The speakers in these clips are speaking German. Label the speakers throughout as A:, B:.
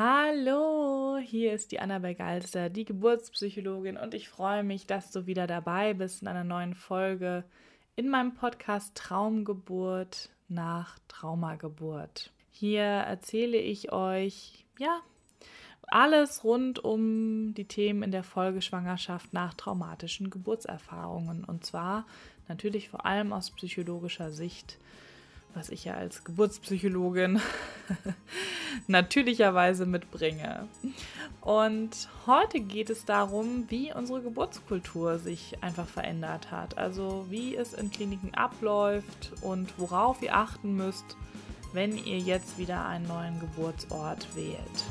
A: Hallo, hier ist die Annabel Galster, die Geburtspsychologin und ich freue mich, dass du wieder dabei bist in einer neuen Folge in meinem Podcast Traumgeburt nach Traumageburt. Hier erzähle ich euch, ja, alles rund um die Themen in der Folge Schwangerschaft nach traumatischen Geburtserfahrungen und zwar natürlich vor allem aus psychologischer Sicht was ich ja als Geburtspsychologin natürlicherweise mitbringe. Und heute geht es darum, wie unsere Geburtskultur sich einfach verändert hat. Also wie es in Kliniken abläuft und worauf ihr achten müsst, wenn ihr jetzt wieder einen neuen Geburtsort wählt.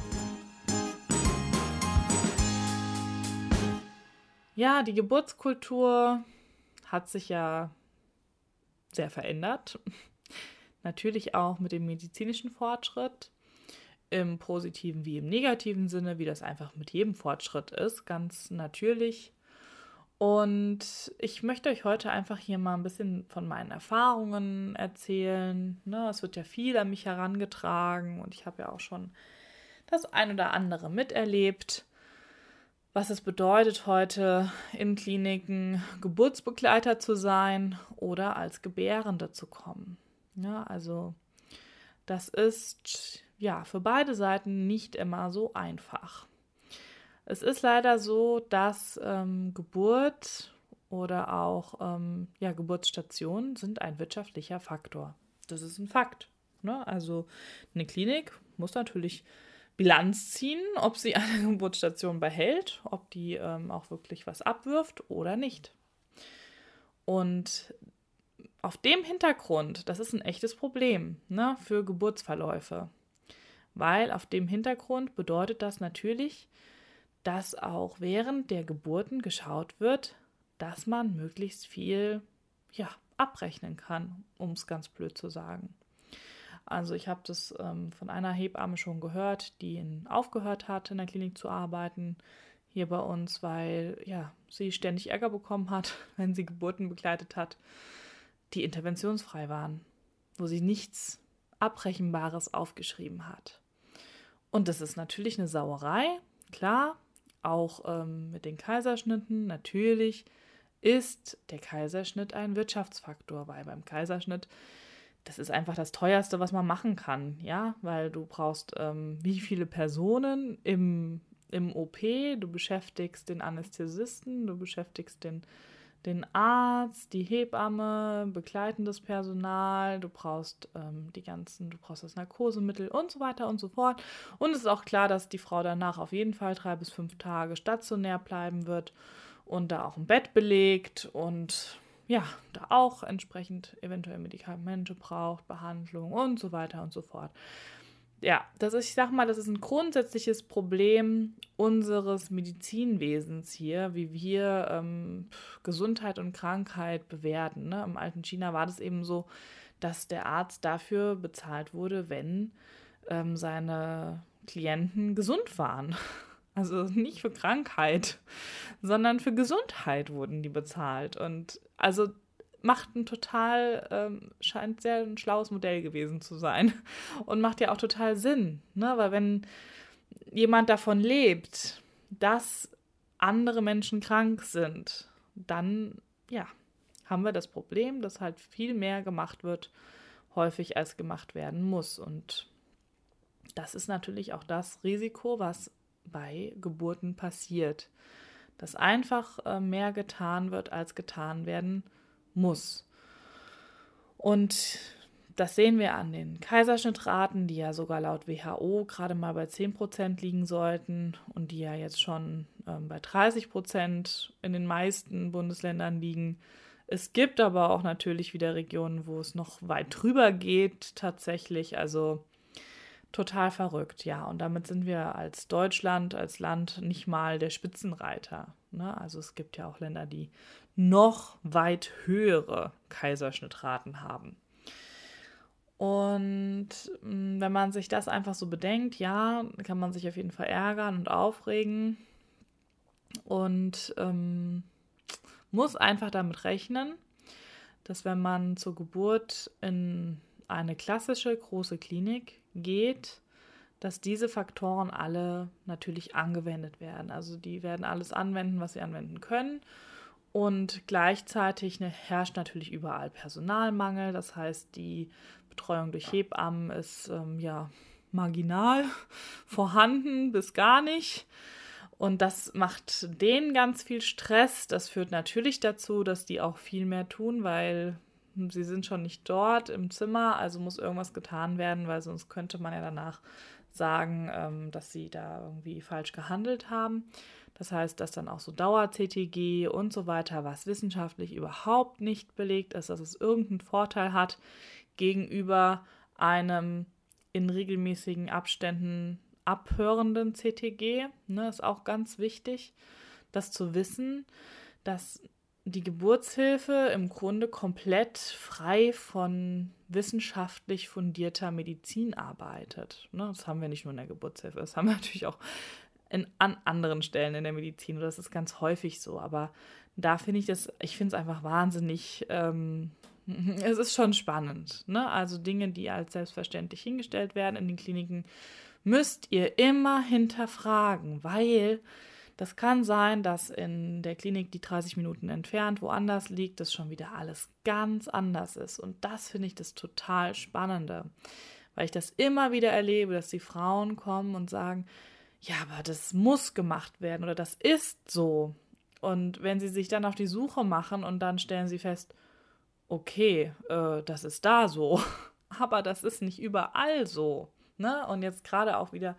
A: Ja, die Geburtskultur hat sich ja sehr verändert. Natürlich auch mit dem medizinischen Fortschritt, im positiven wie im negativen Sinne, wie das einfach mit jedem Fortschritt ist, ganz natürlich. Und ich möchte euch heute einfach hier mal ein bisschen von meinen Erfahrungen erzählen. Ne, es wird ja viel an mich herangetragen und ich habe ja auch schon das ein oder andere miterlebt, was es bedeutet, heute in Kliniken Geburtsbegleiter zu sein oder als Gebärende zu kommen. Ja, also das ist ja für beide Seiten nicht immer so einfach. Es ist leider so, dass ähm, Geburt oder auch ähm, ja, Geburtsstationen sind ein wirtschaftlicher Faktor. Das ist ein Fakt. Ne? Also eine Klinik muss natürlich Bilanz ziehen, ob sie eine Geburtsstation behält, ob die ähm, auch wirklich was abwirft oder nicht. Und auf dem Hintergrund, das ist ein echtes Problem ne, für Geburtsverläufe. Weil auf dem Hintergrund bedeutet das natürlich, dass auch während der Geburten geschaut wird, dass man möglichst viel ja, abrechnen kann, um es ganz blöd zu sagen. Also ich habe das ähm, von einer Hebamme schon gehört, die aufgehört hat, in der Klinik zu arbeiten, hier bei uns, weil ja, sie ständig Ärger bekommen hat, wenn sie Geburten begleitet hat die interventionsfrei waren, wo sie nichts Abrechenbares aufgeschrieben hat. Und das ist natürlich eine Sauerei, klar, auch ähm, mit den Kaiserschnitten, natürlich ist der Kaiserschnitt ein Wirtschaftsfaktor, weil beim Kaiserschnitt, das ist einfach das teuerste, was man machen kann, ja, weil du brauchst ähm, wie viele Personen im, im OP, du beschäftigst den Anästhesisten, du beschäftigst den den Arzt, die Hebamme, begleitendes Personal, du brauchst ähm, die ganzen, du brauchst das Narkosemittel und so weiter und so fort. Und es ist auch klar, dass die Frau danach auf jeden Fall drei bis fünf Tage stationär bleiben wird und da auch ein Bett belegt und ja, da auch entsprechend eventuell Medikamente braucht, Behandlung und so weiter und so fort ja, das ist, ich sag mal, das ist ein grundsätzliches Problem unseres Medizinwesens hier, wie wir ähm, Gesundheit und Krankheit bewerten. Ne? Im alten China war das eben so, dass der Arzt dafür bezahlt wurde, wenn ähm, seine Klienten gesund waren. Also nicht für Krankheit, sondern für Gesundheit wurden die bezahlt. Und also macht ein total, ähm, scheint sehr ein schlaues Modell gewesen zu sein und macht ja auch total Sinn, ne? Weil wenn jemand davon lebt, dass andere Menschen krank sind, dann ja, haben wir das Problem, dass halt viel mehr gemacht wird, häufig als gemacht werden muss. Und das ist natürlich auch das Risiko, was bei Geburten passiert. Dass einfach äh, mehr getan wird, als getan werden muss. Und das sehen wir an den Kaiserschnittraten, die ja sogar laut WHO gerade mal bei 10% liegen sollten und die ja jetzt schon ähm, bei 30% in den meisten Bundesländern liegen. Es gibt aber auch natürlich wieder Regionen, wo es noch weit drüber geht, tatsächlich. Also total verrückt, ja. Und damit sind wir als Deutschland, als Land nicht mal der Spitzenreiter. Ne? Also es gibt ja auch Länder, die noch weit höhere Kaiserschnittraten haben. Und mm, wenn man sich das einfach so bedenkt, ja, kann man sich auf jeden Fall ärgern und aufregen und ähm, muss einfach damit rechnen, dass wenn man zur Geburt in eine klassische große Klinik geht, dass diese Faktoren alle natürlich angewendet werden. Also die werden alles anwenden, was sie anwenden können. Und gleichzeitig ne, herrscht natürlich überall Personalmangel. Das heißt, die Betreuung durch Hebammen ist ähm, ja marginal vorhanden bis gar nicht. Und das macht denen ganz viel Stress. Das führt natürlich dazu, dass die auch viel mehr tun, weil sie sind schon nicht dort im Zimmer, also muss irgendwas getan werden, weil sonst könnte man ja danach sagen, ähm, dass sie da irgendwie falsch gehandelt haben. Das heißt, dass dann auch so Dauer-CTG und so weiter, was wissenschaftlich überhaupt nicht belegt ist, dass es irgendeinen Vorteil hat gegenüber einem in regelmäßigen Abständen abhörenden CTG. Ne, ist auch ganz wichtig, das zu wissen, dass die Geburtshilfe im Grunde komplett frei von wissenschaftlich fundierter Medizin arbeitet. Ne, das haben wir nicht nur in der Geburtshilfe, das haben wir natürlich auch in, an anderen Stellen in der Medizin. Das ist ganz häufig so. Aber da finde ich das, ich finde es einfach wahnsinnig, ähm, es ist schon spannend. Ne? Also Dinge, die als selbstverständlich hingestellt werden in den Kliniken, müsst ihr immer hinterfragen, weil das kann sein, dass in der Klinik, die 30 Minuten entfernt woanders liegt, das schon wieder alles ganz anders ist. Und das finde ich das total Spannende, weil ich das immer wieder erlebe, dass die Frauen kommen und sagen, ja, aber das muss gemacht werden oder das ist so. Und wenn sie sich dann auf die Suche machen und dann stellen sie fest, okay, äh, das ist da so, aber das ist nicht überall so. Ne? Und jetzt gerade auch wieder,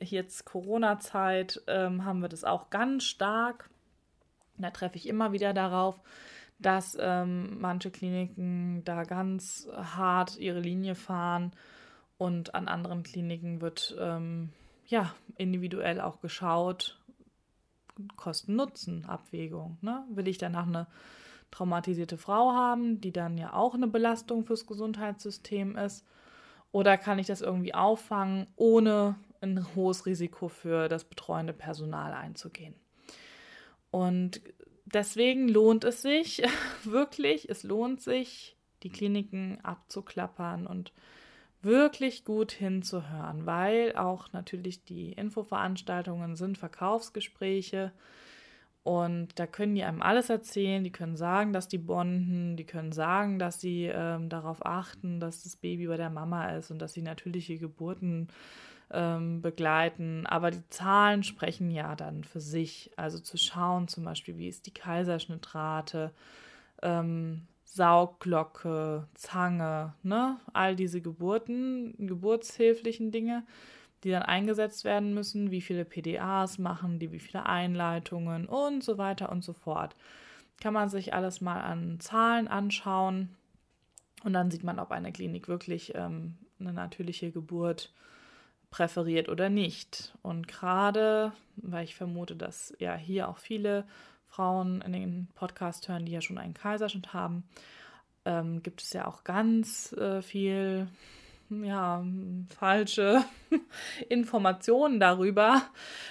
A: jetzt Corona-Zeit, ähm, haben wir das auch ganz stark. Da treffe ich immer wieder darauf, dass ähm, manche Kliniken da ganz hart ihre Linie fahren und an anderen Kliniken wird ähm, ja, individuell auch geschaut, Kosten-Nutzen-Abwägung. Ne? Will ich danach eine traumatisierte Frau haben, die dann ja auch eine Belastung fürs Gesundheitssystem ist? Oder kann ich das irgendwie auffangen, ohne ein hohes Risiko für das betreuende Personal einzugehen? Und deswegen lohnt es sich wirklich, es lohnt sich, die Kliniken abzuklappern und wirklich gut hinzuhören, weil auch natürlich die Infoveranstaltungen sind Verkaufsgespräche und da können die einem alles erzählen. Die können sagen, dass die bonden, die können sagen, dass sie ähm, darauf achten, dass das Baby bei der Mama ist und dass sie natürliche Geburten ähm, begleiten. Aber die Zahlen sprechen ja dann für sich. Also zu schauen, zum Beispiel, wie ist die Kaiserschnittrate, ähm, Saugglocke, Zange, ne? All diese Geburten, geburtshilflichen Dinge, die dann eingesetzt werden müssen, wie viele PDAs machen die, wie viele Einleitungen und so weiter und so fort. Kann man sich alles mal an Zahlen anschauen und dann sieht man, ob eine Klinik wirklich ähm, eine natürliche Geburt präferiert oder nicht. Und gerade, weil ich vermute, dass ja hier auch viele Frauen in den Podcast hören, die ja schon einen Kaiserschnitt haben, ähm, gibt es ja auch ganz äh, viel ja, falsche Informationen darüber,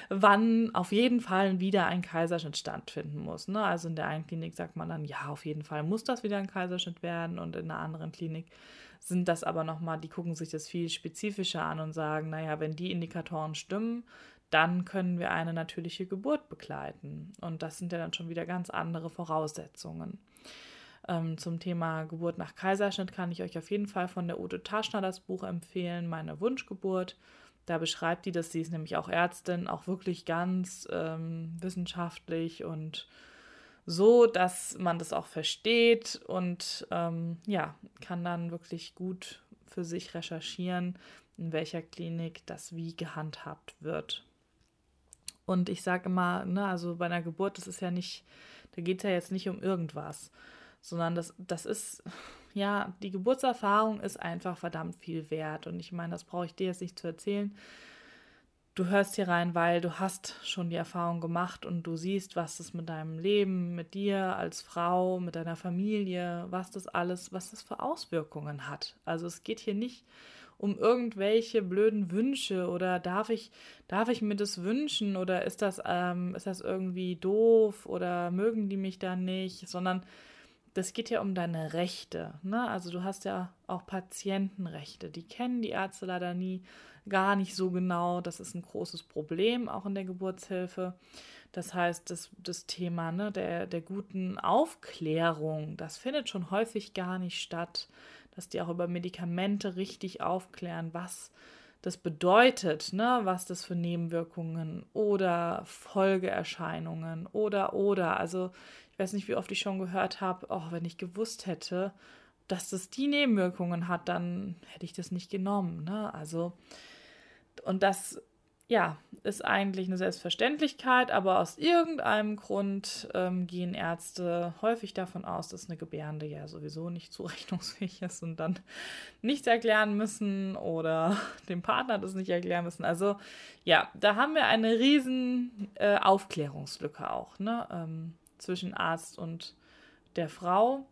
A: wann auf jeden Fall wieder ein Kaiserschnitt stattfinden muss. Ne? Also in der einen Klinik sagt man dann, ja, auf jeden Fall muss das wieder ein Kaiserschnitt werden und in der anderen Klinik sind das aber nochmal, die gucken sich das viel spezifischer an und sagen, naja, wenn die Indikatoren stimmen, dann können wir eine natürliche Geburt begleiten. Und das sind ja dann schon wieder ganz andere Voraussetzungen. Ähm, zum Thema Geburt nach Kaiserschnitt kann ich euch auf jeden Fall von der Ute Taschner das Buch empfehlen, Meine Wunschgeburt. Da beschreibt die das, sie ist nämlich auch Ärztin, auch wirklich ganz ähm, wissenschaftlich und so, dass man das auch versteht und ähm, ja, kann dann wirklich gut für sich recherchieren, in welcher Klinik das wie gehandhabt wird. Und ich sage immer, ne, also bei einer Geburt, das ist ja nicht, da geht es ja jetzt nicht um irgendwas, sondern das, das ist, ja, die Geburtserfahrung ist einfach verdammt viel wert. Und ich meine, das brauche ich dir jetzt nicht zu erzählen. Du hörst hier rein, weil du hast schon die Erfahrung gemacht und du siehst, was das mit deinem Leben, mit dir als Frau, mit deiner Familie, was das alles, was das für Auswirkungen hat. Also es geht hier nicht um irgendwelche blöden Wünsche oder darf ich, darf ich mir das wünschen oder ist das, ähm, ist das irgendwie doof oder mögen die mich da nicht, sondern das geht ja um deine Rechte. Ne? Also du hast ja auch Patientenrechte. Die kennen die Ärzte leider nie gar nicht so genau. Das ist ein großes Problem auch in der Geburtshilfe. Das heißt, das, das Thema ne, der, der guten Aufklärung, das findet schon häufig gar nicht statt, dass die auch über Medikamente richtig aufklären, was das bedeutet, ne, was das für Nebenwirkungen oder Folgeerscheinungen oder oder. Also ich weiß nicht, wie oft ich schon gehört habe, auch wenn ich gewusst hätte, dass das die Nebenwirkungen hat, dann hätte ich das nicht genommen. Ne? Also, und das ja, ist eigentlich eine Selbstverständlichkeit, aber aus irgendeinem Grund ähm, gehen Ärzte häufig davon aus, dass eine Gebärende ja sowieso nicht zurechnungsfähig ist und dann nichts erklären müssen oder dem Partner das nicht erklären müssen. Also ja, da haben wir eine riesen äh, Aufklärungslücke auch ne? Ähm, zwischen Arzt und der Frau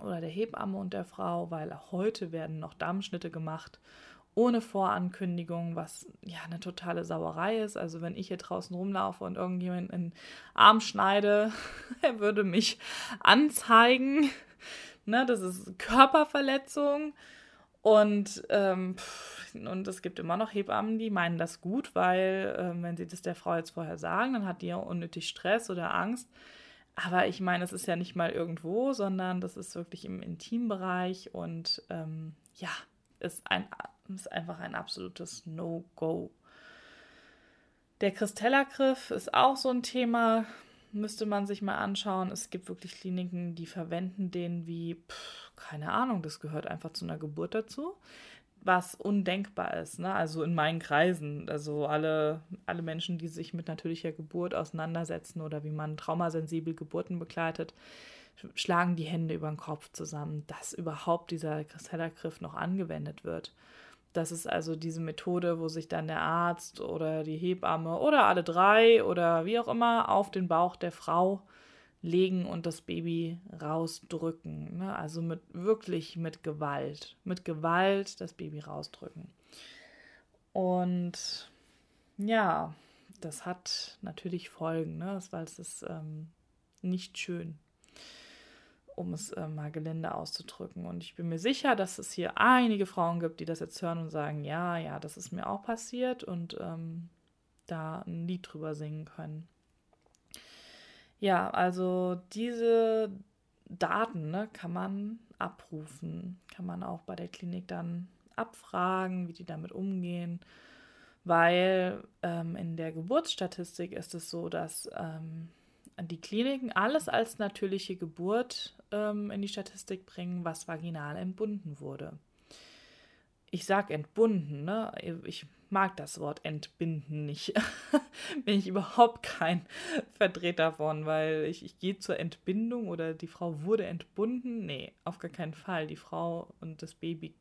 A: oder der Hebamme und der Frau, weil heute werden noch Darmschnitte gemacht ohne Vorankündigung, was ja eine totale Sauerei ist. Also wenn ich hier draußen rumlaufe und irgendjemand in den Arm schneide, er würde mich anzeigen. Ne, das ist Körperverletzung. Und, ähm, und es gibt immer noch Hebammen, die meinen das gut, weil ähm, wenn sie das der Frau jetzt vorher sagen, dann hat die ja unnötig Stress oder Angst. Aber ich meine, es ist ja nicht mal irgendwo, sondern das ist wirklich im Intimbereich und ähm, ja, ist ein ist einfach ein absolutes No-Go. Der Kristellergriff ist auch so ein Thema, müsste man sich mal anschauen. Es gibt wirklich Kliniken, die verwenden den wie, pff, keine Ahnung, das gehört einfach zu einer Geburt dazu, was undenkbar ist. Ne? Also in meinen Kreisen, also alle, alle Menschen, die sich mit natürlicher Geburt auseinandersetzen oder wie man traumasensibel Geburten begleitet, schlagen die Hände über den Kopf zusammen, dass überhaupt dieser Kristellergriff noch angewendet wird. Das ist also diese Methode, wo sich dann der Arzt oder die Hebamme oder alle drei oder wie auch immer auf den Bauch der Frau legen und das Baby rausdrücken. Ne? Also mit wirklich mit Gewalt. Mit Gewalt das Baby rausdrücken. Und ja, das hat natürlich Folgen, ne? weil es ist ähm, nicht schön um es äh, mal gelinde auszudrücken. Und ich bin mir sicher, dass es hier einige Frauen gibt, die das jetzt hören und sagen, ja, ja, das ist mir auch passiert und ähm, da ein Lied drüber singen können. Ja, also diese Daten ne, kann man abrufen, kann man auch bei der Klinik dann abfragen, wie die damit umgehen, weil ähm, in der Geburtsstatistik ist es so, dass ähm, die Kliniken alles als natürliche Geburt ähm, in die Statistik bringen, was vaginal entbunden wurde. Ich sage entbunden, ne? Ich mag das Wort entbinden nicht. Bin ich überhaupt kein Vertreter von, weil ich, ich gehe zur Entbindung oder die Frau wurde entbunden. Nee, auf gar keinen Fall. Die Frau und das Baby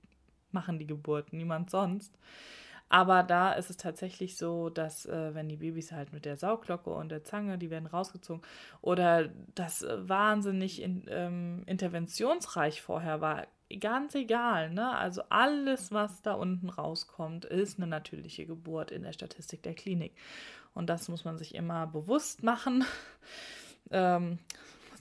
A: machen die Geburt, niemand sonst. Aber da ist es tatsächlich so, dass äh, wenn die Babys halt mit der Sauglocke und der Zange, die werden rausgezogen, oder das äh, wahnsinnig in, ähm, interventionsreich vorher war, ganz egal, ne? Also alles, was da unten rauskommt, ist eine natürliche Geburt in der Statistik der Klinik. Und das muss man sich immer bewusst machen. ähm,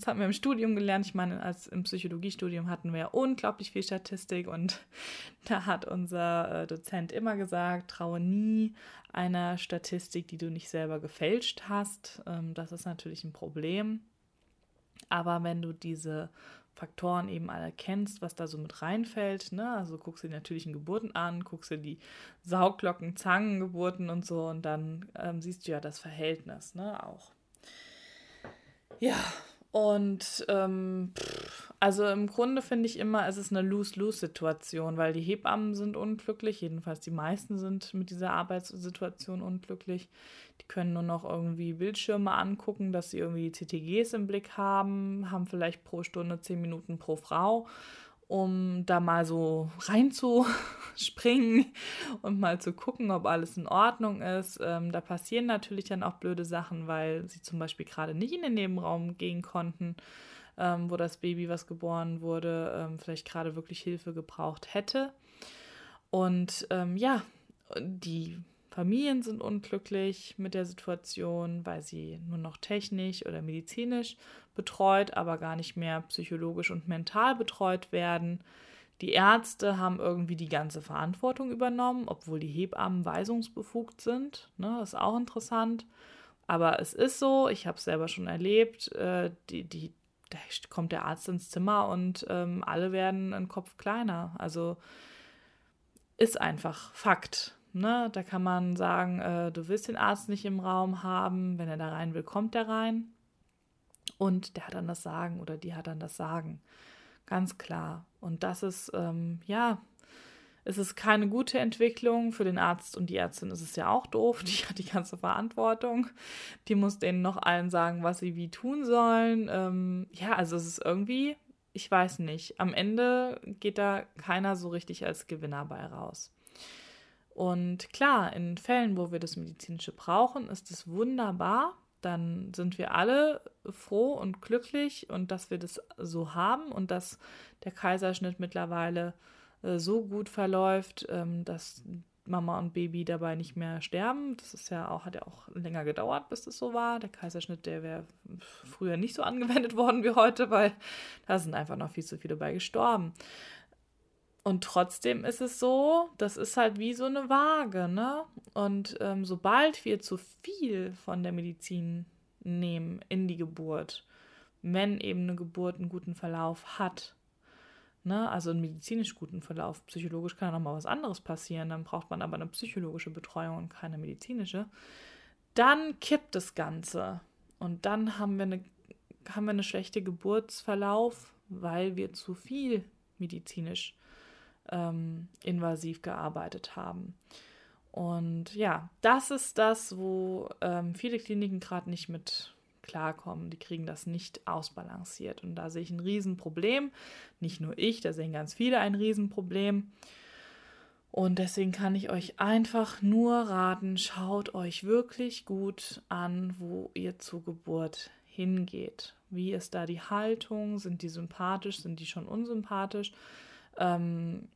A: das haben wir im Studium gelernt. Ich meine, als im Psychologiestudium hatten wir unglaublich viel Statistik und da hat unser äh, Dozent immer gesagt, traue nie einer Statistik, die du nicht selber gefälscht hast. Ähm, das ist natürlich ein Problem. Aber wenn du diese Faktoren eben alle kennst, was da so mit reinfällt, ne? Also guckst du die natürlichen Geburten an, guckst du die Sauglocken, Zangengeburten und so und dann ähm, siehst du ja das Verhältnis, ne? Auch. Ja, und ähm, also im Grunde finde ich immer, es ist eine Lose-Lose-Situation, weil die Hebammen sind unglücklich, jedenfalls die meisten sind mit dieser Arbeitssituation unglücklich. Die können nur noch irgendwie Bildschirme angucken, dass sie irgendwie CTGs im Blick haben, haben vielleicht pro Stunde zehn Minuten pro Frau um da mal so reinzuspringen und mal zu gucken, ob alles in Ordnung ist. Ähm, da passieren natürlich dann auch blöde Sachen, weil sie zum Beispiel gerade nicht in den Nebenraum gehen konnten, ähm, wo das Baby, was geboren wurde, ähm, vielleicht gerade wirklich Hilfe gebraucht hätte. Und ähm, ja, die Familien sind unglücklich mit der Situation, weil sie nur noch technisch oder medizinisch betreut, aber gar nicht mehr psychologisch und mental betreut werden. Die Ärzte haben irgendwie die ganze Verantwortung übernommen, obwohl die Hebammen weisungsbefugt sind. Ne, ist auch interessant. Aber es ist so, ich habe es selber schon erlebt, äh, die, die, da kommt der Arzt ins Zimmer und ähm, alle werden einen Kopf kleiner. Also ist einfach Fakt. Ne? Da kann man sagen, äh, du willst den Arzt nicht im Raum haben. Wenn er da rein will, kommt er rein. Und der hat dann das Sagen oder die hat dann das Sagen. Ganz klar. Und das ist, ähm, ja, es ist keine gute Entwicklung. Für den Arzt und die Ärztin ist es ja auch doof. Die hat die ganze Verantwortung. Die muss denen noch allen sagen, was sie wie tun sollen. Ähm, ja, also es ist irgendwie, ich weiß nicht. Am Ende geht da keiner so richtig als Gewinner bei raus. Und klar, in Fällen, wo wir das Medizinische brauchen, ist es wunderbar. Dann sind wir alle froh und glücklich und dass wir das so haben und dass der Kaiserschnitt mittlerweile äh, so gut verläuft, ähm, dass Mama und Baby dabei nicht mehr sterben. Das ist ja auch, hat ja auch länger gedauert, bis das so war. Der Kaiserschnitt, der wäre früher nicht so angewendet worden wie heute, weil da sind einfach noch viel zu viele bei gestorben. Und trotzdem ist es so, das ist halt wie so eine Waage, ne? Und ähm, sobald wir zu viel von der Medizin nehmen in die Geburt, wenn eben eine Geburt einen guten Verlauf hat, ne? also einen medizinisch guten Verlauf, psychologisch kann ja nochmal was anderes passieren, dann braucht man aber eine psychologische Betreuung und keine medizinische, dann kippt das Ganze. Und dann haben wir eine, haben wir eine schlechte Geburtsverlauf, weil wir zu viel medizinisch ähm, invasiv gearbeitet haben. Und ja, das ist das, wo ähm, viele Kliniken gerade nicht mit klarkommen. Die kriegen das nicht ausbalanciert. Und da sehe ich ein Riesenproblem. Nicht nur ich, da sehen ganz viele ein Riesenproblem. Und deswegen kann ich euch einfach nur raten, schaut euch wirklich gut an, wo ihr zur Geburt hingeht. Wie ist da die Haltung? Sind die sympathisch? Sind die schon unsympathisch? Ähm,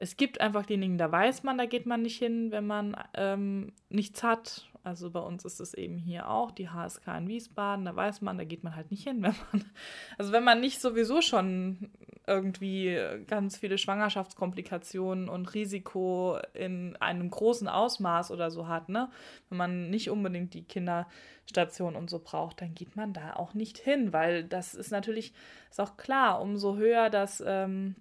A: es gibt einfach Kliniken, da weiß man, da geht man nicht hin, wenn man ähm, nichts hat. Also bei uns ist es eben hier auch, die HSK in Wiesbaden, da weiß man, da geht man halt nicht hin, wenn man, also wenn man nicht sowieso schon irgendwie ganz viele Schwangerschaftskomplikationen und Risiko in einem großen Ausmaß oder so hat, ne? Wenn man nicht unbedingt die Kinderstation und so braucht, dann geht man da auch nicht hin, weil das ist natürlich, ist auch klar, umso höher das ähm,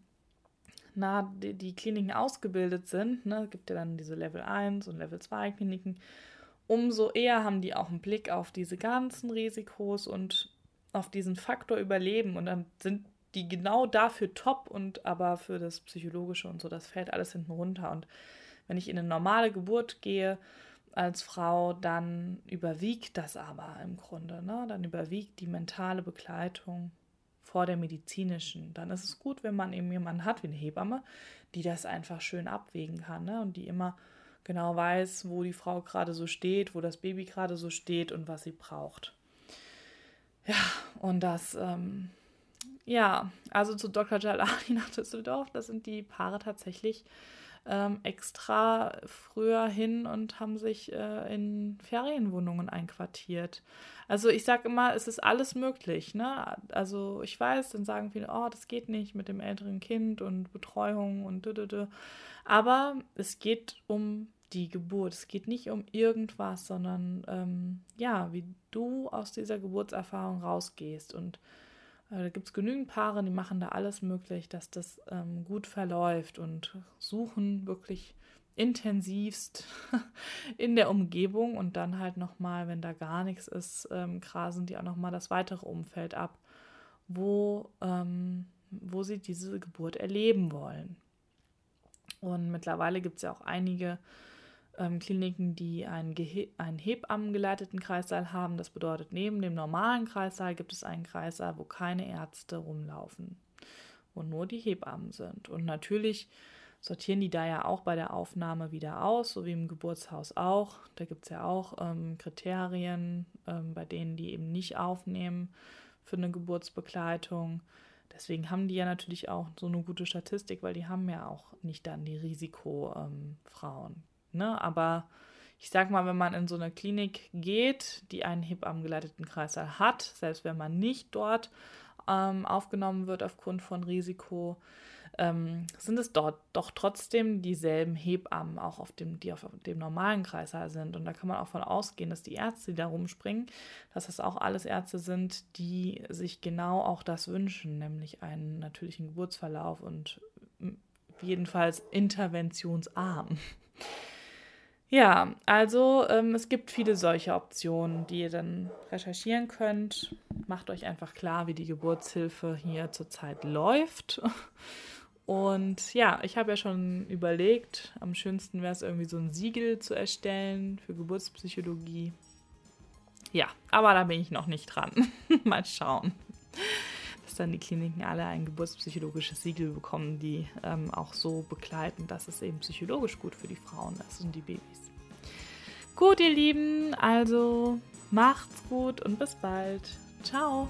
A: na, die, die Kliniken ausgebildet sind, ne, gibt ja dann diese Level 1 und Level 2 Kliniken, umso eher haben die auch einen Blick auf diese ganzen Risikos und auf diesen Faktor Überleben und dann sind die genau dafür top und aber für das Psychologische und so, das fällt alles hinten runter. Und wenn ich in eine normale Geburt gehe als Frau, dann überwiegt das aber im Grunde. Ne? Dann überwiegt die mentale Begleitung vor der medizinischen. Dann ist es gut, wenn man eben jemanden hat wie eine Hebamme, die das einfach schön abwägen kann ne? und die immer genau weiß, wo die Frau gerade so steht, wo das Baby gerade so steht und was sie braucht. Ja, und das, ähm, ja, also zu Dr. Jalali nach Düsseldorf, da sind die Paare tatsächlich ähm, extra früher hin und haben sich äh, in Ferienwohnungen einquartiert. Also ich sage immer, es ist alles möglich. Ne? Also ich weiß, dann sagen viele, oh, das geht nicht mit dem älteren Kind und Betreuung und dödödö. Aber es geht um die Geburt. Es geht nicht um irgendwas, sondern ähm, ja, wie du aus dieser Geburtserfahrung rausgehst. Und da gibt es genügend Paare, die machen da alles möglich, dass das ähm, gut verläuft und suchen wirklich intensivst in der Umgebung und dann halt nochmal, wenn da gar nichts ist, ähm, grasen die auch nochmal das weitere Umfeld ab, wo, ähm, wo sie diese Geburt erleben wollen. Und mittlerweile gibt es ja auch einige ähm, Kliniken, die einen, Gehe einen Hebammengeleiteten Kreissaal haben. Das bedeutet, neben dem normalen Kreissaal gibt es einen Kreissaal, wo keine Ärzte rumlaufen, wo nur die Hebammen sind. Und natürlich sortieren die da ja auch bei der Aufnahme wieder aus, so wie im Geburtshaus auch. Da gibt es ja auch ähm, Kriterien, ähm, bei denen die eben nicht aufnehmen für eine Geburtsbegleitung. Deswegen haben die ja natürlich auch so eine gute Statistik, weil die haben ja auch nicht dann die Risikofrauen. Ähm, Ne? Aber ich sag mal, wenn man in so eine Klinik geht, die einen Hebammengeleiteten Kreißsaal hat, selbst wenn man nicht dort ähm, aufgenommen wird aufgrund von Risiko, ähm, sind es dort doch trotzdem dieselben Hebammen, auch auf dem, die auf dem normalen Kreißsaal sind. Und da kann man auch von ausgehen, dass die Ärzte, die da rumspringen, dass das auch alles Ärzte sind, die sich genau auch das wünschen, nämlich einen natürlichen Geburtsverlauf und jedenfalls interventionsarm. Ja, also ähm, es gibt viele solche Optionen, die ihr dann recherchieren könnt. Macht euch einfach klar, wie die Geburtshilfe hier zurzeit läuft. Und ja, ich habe ja schon überlegt, am schönsten wäre es irgendwie so ein Siegel zu erstellen für Geburtspsychologie. Ja, aber da bin ich noch nicht dran. Mal schauen dann die Kliniken alle ein geburtspsychologisches Siegel bekommen, die ähm, auch so begleiten, dass es eben psychologisch gut für die Frauen ist und die Babys. Gut, ihr Lieben, also macht's gut und bis bald. Ciao.